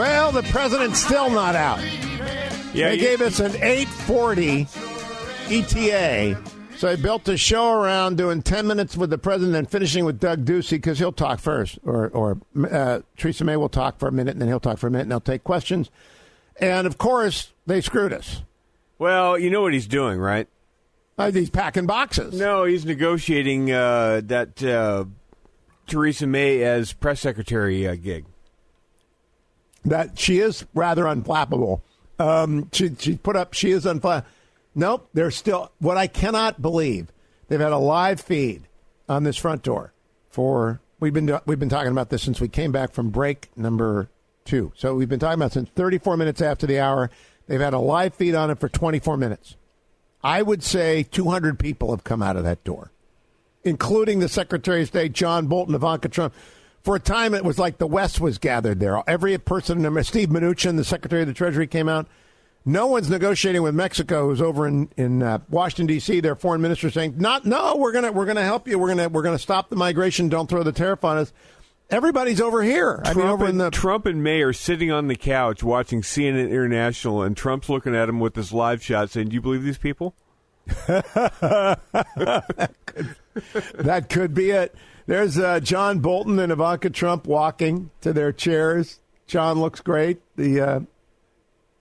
Well, the president's still not out. Yeah, they you- gave us an 840 ETA. So I built a show around doing 10 minutes with the president and finishing with Doug Ducey because he'll talk first. Or, or uh, Theresa May will talk for a minute and then he'll talk for a minute and they'll take questions. And of course, they screwed us. Well, you know what he's doing, right? Uh, he's packing boxes. No, he's negotiating uh, that uh, Theresa May as press secretary uh, gig. That she is rather unflappable. Um, she she put up she is unflappable. Nope, they're still. What I cannot believe they've had a live feed on this front door for we've been we've been talking about this since we came back from break number two. So we've been talking about since 34 minutes after the hour. They've had a live feed on it for 24 minutes. I would say 200 people have come out of that door including the Secretary of State John Bolton, Ivanka Trump. For a time, it was like the West was gathered there. Every person, Steve Mnuchin, the Secretary of the Treasury, came out. No one's negotiating with Mexico, who's over in in uh, Washington D.C. Their foreign minister saying, "Not, no, we're gonna we're gonna help you. We're gonna we're gonna stop the migration. Don't throw the tariff on us." Everybody's over here. I mean, Trump, over in and, the Trump and May are sitting on the couch watching CNN International, and Trump's looking at him with this live shot, saying, "Do you believe these people?" that could be it. There's uh, John Bolton and Ivanka Trump walking to their chairs. John looks great. The uh,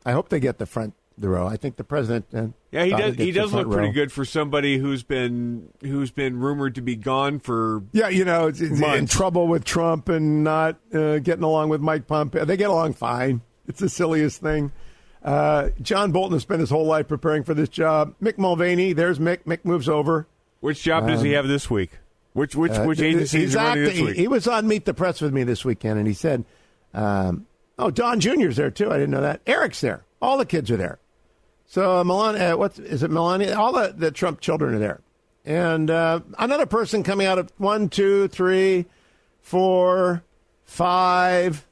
I hope they get the front the row. I think the president. Uh, Yeah, he does. He does look front pretty good for somebody who's been who's been rumored to be gone for. Yeah, you know, it's, it's in trouble with Trump and not uh, getting along with Mike Pompeo. They get along fine. It's the silliest thing. Uh, John Bolton has spent his whole life preparing for this job. Mick Mulvaney, there's Mick. Mick moves over. Which job does he have this week? Which which Uh, which agency is he running this week? He was on Meet the Press with me this weekend, and he said, um, "Oh, Don Jr.'s there too. I didn't know that. Eric's there. All the kids are there. So uh, Melania, uh, what's is it? Melania? All the, the Trump children are there, and uh, another person coming out of one, two, three, four, five."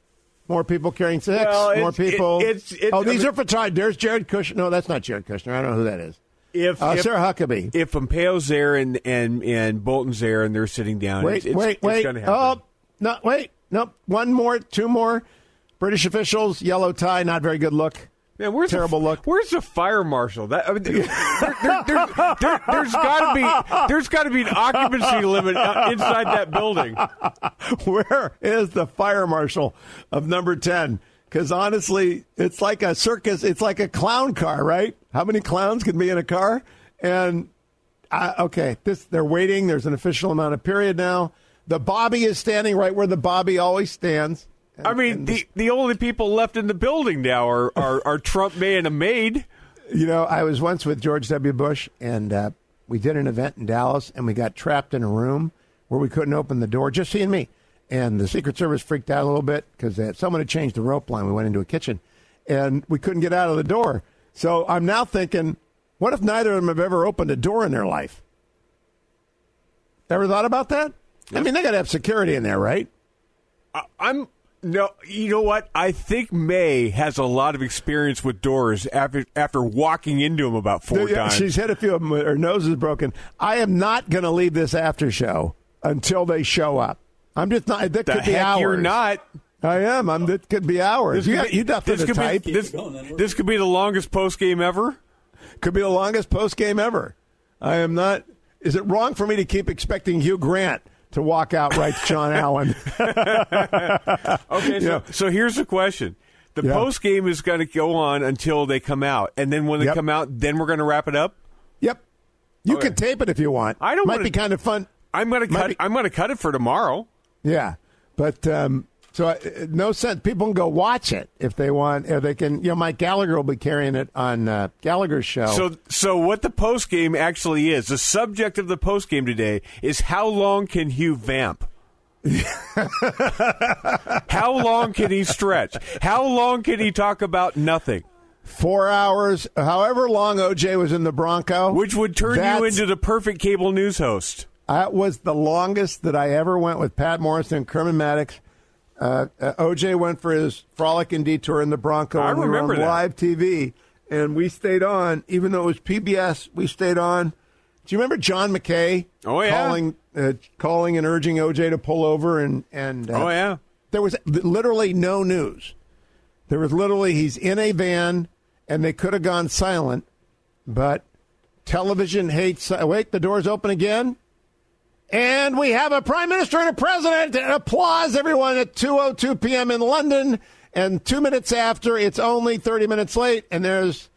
More people carrying six. Well, more people. it- it's- it- oh, I these mean- are for time. There's Jared Kushner. No, that's not Jared Kushner. I don't know who that is. If, Uh, if Sarah Huckabee. if Pompeo's there and, and and Bolton's there and they're sitting down, Wait, it's, it's, wait, it's wait. happen. Oh, no, wait. Nope. One more, two more. British officials, yellow tie, not very good look. Man, where's Terrible the, look. Where's the fire marshal? That I mean, there, there, there, there, has got to be there's got to be an occupancy limit uh, inside that building. Where is the fire marshal of number 10? Because honestly, it's like a circus. It's like a clown car, right? How many clowns can be in a car? And, uh, okay, this they're waiting. There's an official amount of period now. The Bobby is standing right where the Bobby always stands. I mean, the the only people left in the building now are are, are Trump, May, and a maid. You know, I was once with George W. Bush, and uh, we did an event in Dallas, and we got trapped in a room where we couldn't open the door, just he and me. And the Secret Service freaked out a little bit because someone had changed the rope line. We went into a kitchen, and we couldn't get out of the door. So I'm now thinking, what if neither of them have ever opened a door in their life? Ever thought about that? I mean, they got to have security in there, right? I, I'm no, you know what? I think May has a lot of experience with doors after after walking into them about four Yeah, times. She's hit a few of them. Her nose is broken. I am not going to leave this after show until they show up. I'm just not. That the could be hours. you're not. I am. I'm. That could be hours. This you, be- you nothing this to could type. Be, this, this could be the longest post game ever. could be the longest post game ever. I am not. Is it wrong for me to keep expecting Hugh Grant to walk out, writes John Allen. Okay, so, Yeah. so here's the question. The Yeah. post game is going to go on until they come out, and then when they Yep. come out, then we're going to wrap it up. yep. You Okay. can tape it if you want. I don't Might wanna- be kind of fun. I'm going to cut. be- I'm going to cut it for tomorrow. Yeah, but um, so uh, no sense. People can go watch it if they want, or they can. You know, Mike Gallagher will be carrying it on uh, Gallagher's show. So, so what the post game actually is? The subject of the post game today is how long can Hugh vamp? how long can he stretch? How long can he talk about nothing? four hours, however long OJ was in the Bronco, Which would turn you into the perfect cable news host. That was the longest that I ever went with Patt Morrison and Kerman Maddox. Uh, uh, OJ went for his frolic and detour in the Bronco. I and we were remember live TV, and we stayed on, even though it was PBS. We stayed on. Do you remember John McKay? Oh, yeah. calling, uh, calling and urging OJ to pull over, and and uh, Oh yeah. there was literally no news. There was literally he's in a van, and they could have gone silent, but television hates. Wait, the door's open again, and we have a prime minister and a president. And applause, everyone, at two o two p.m. in London, and two minutes after, it's only thirty minutes late, and there's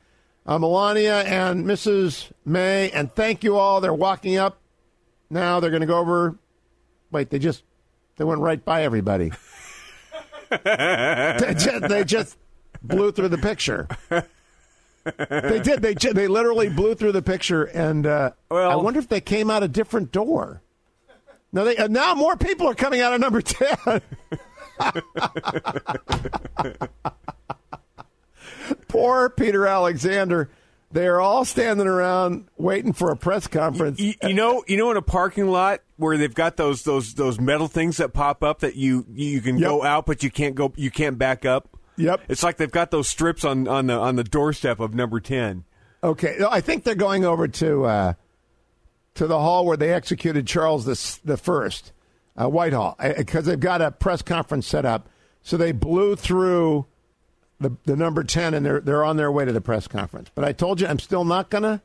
uh, Melania and Mrs. May, and thank you all. They're walking up now. They're going to go over. Wait, they just they went right by everybody. they, just, they just blew through the picture. They did. They they literally blew through the picture, and uh, Well- I wonder if they came out a different door. No, they uh, now more people are coming out of number ten. Poor Peter Alexander. They are all standing around waiting for a press conference. You, you know, you know, in a parking lot where they've got those those those metal things that pop up that you you can Yep. go out, but you can't go, you can't back up. Yep. It's like they've got those strips on on the on the doorstep of number ten. Okay, I think they're going over to uh, to the hall where they executed Charles the the first, uh, Whitehall, because they've got a press conference set up. So they blew through the the number ten, and they're they're on their way to the press conference. But I told you, I'm still not gonna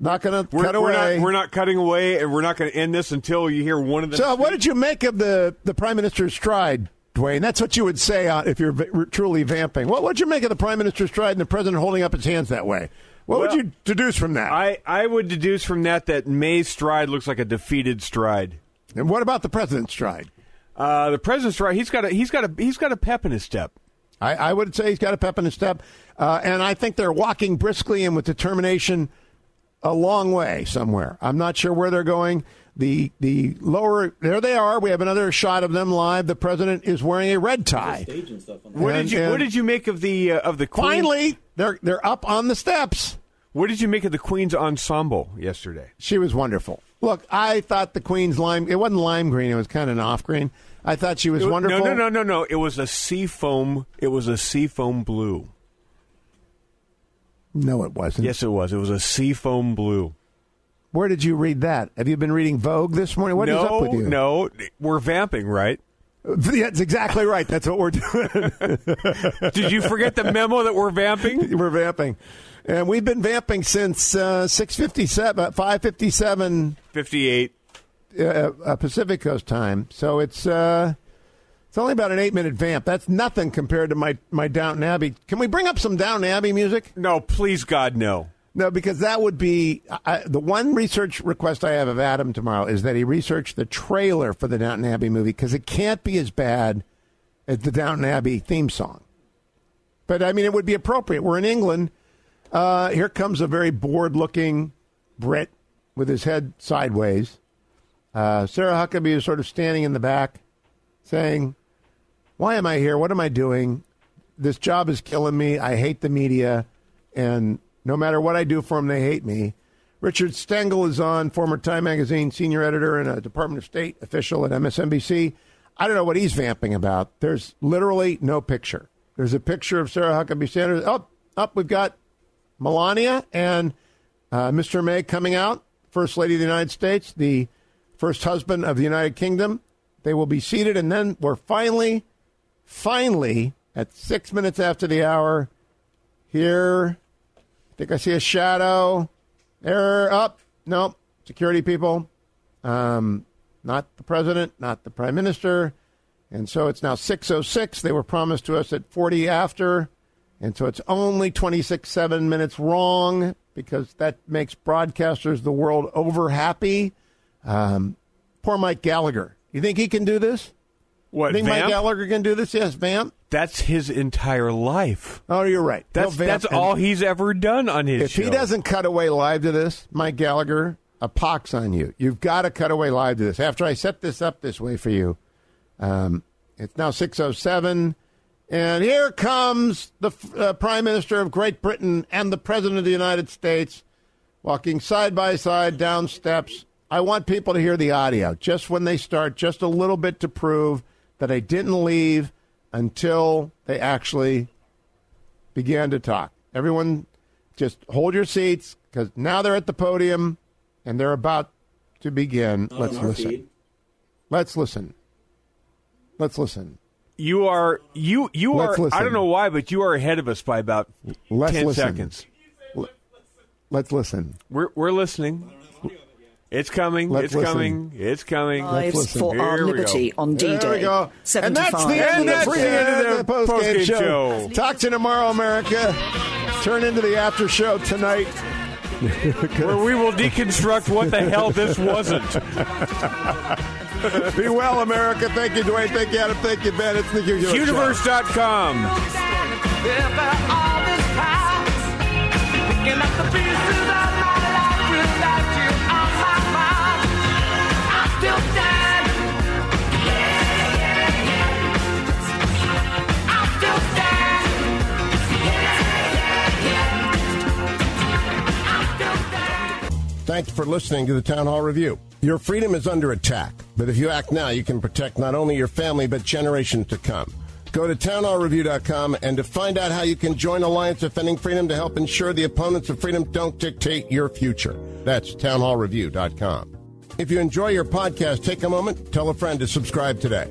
not gonna We're, cut we're away. not we're not cutting away, and we're not going to end this until you hear one of them. so, what did you make of the the prime minister's stride? Duane, that's what you would say uh, if you're v- truly vamping. What would you make of the prime minister's stride and the president holding up his hands that way? What Well, would you deduce from that? I I would deduce from that that May's stride looks like a defeated stride. and what about the president's stride? Uh, the president's stride, he's got a he's got a he's got a pep in his step. I, I would say he's got a pep in his step, uh, and I think they're walking briskly and with determination a long way somewhere. I'm not sure where they're going. The the lower there they are. We have another shot of them live. The president is wearing a red tie. What did you What did you make of the uh, of the Queen? Finally, they're they're up on the steps. What did you make of the Queen's ensemble yesterday? She was wonderful. Look, I thought the Queen's lime. It wasn't lime green. It was kind of an off green. I thought she was It wonderful. No, no, no, no, no. It was a sea foam. It was a sea foam blue. No, it wasn't. Yes, it was. It was a seafoam blue. Where did you read that? Have you been reading Vogue this morning? What is no, up with you? no. We're vamping, right? That's exactly right. That's what we're doing. Did you forget the memo that we're vamping? We're vamping, and we've been vamping since uh, six fifty seven, five fifty seven Fifty-eight. uh, uh, Pacific Coast time. So it's uh, it's only about an eight minute vamp. That's nothing compared to my my Downton Abbey. Can we bring up some Downton Abbey music? No, please, God, no. No, because that would be I, the one research request I have of Adam tomorrow is that he research the trailer for the Downton Abbey movie because it can't be as bad as the Downton Abbey theme song. But I mean, it would be appropriate. We're in England. Uh, here comes a very bored-looking Brit with his head sideways. Uh, Sarah Huckabee is sort of standing in the back, saying, "Why am I here? What am I doing? This job is killing me. I hate the media, and no matter what I do for them, they hate me." Richard Stengel is on, former Time Magazine senior editor and a Department of State official at MSNBC. I don't know what he's vamping about. There's literally no picture. There's a picture of Sarah Huckabee Sanders. Up, up, we've got Melania and uh, Mr. May coming out, First Lady of the United States, the first husband of the United Kingdom. They will be seated, and then we're finally, finally, at six minutes after the hour, here. I think I see a shadow. There, up. Nope. Security people. Um, not the president, not the prime minister. And so it's now 606. They were promised to us at 40 after. And so it's only 26 7 minutes wrong because that makes broadcasters the world over happy. Um, poor Mike Gallagher. You think he can do this? What? Think Mike Gallagher can do this? Yes, Vamp. That's his entire life. Oh, you're right. That's He'll that's all he's ever done on his If show. he doesn't cut away live to this, Mike Gallagher, a pox on you. You've got to cut away live to this. After I set this up this way for you, um, it's now 6.07, and here comes the uh, Prime Minister of Great Britain and the President of the United States walking side by side down steps. I want people to hear the audio just when they start, just a little bit to prove that I didn't leave until they actually began to talk. Everyone, just hold your seats because now they're at the podium and they're about to begin. Let's listen. Let's listen. Let's listen. You are you you Let's are. listen. I don't know why, but you are ahead of us by about Let's ten listen. seconds. Let's listen. We're we're listening. It's coming. Let's it's listen. coming. It's coming. Let's lives for our Here we liberty go. on D-Day. There we go. And that's the end, And that's of the end of the post game postgame show. show. Talk to you tomorrow, America. Turn into the after show tonight. Where we will deconstruct what the hell this wasn't. Be well, America. Thank you, Duane. Thank you, Adam. Thank you, Ben. It's the Hugh Hewitt Show. Universe.com. Thanks for listening to the Town Hall Review. Your freedom is under attack, but if you act now, you can protect not only your family, but generations to come. Go to townhallreview.com and to find out how you can join Alliance Defending Freedom to help ensure the opponents of freedom don't dictate your future. That's townhallreview.com. If you enjoy your podcast, take a moment, tell a friend to subscribe today.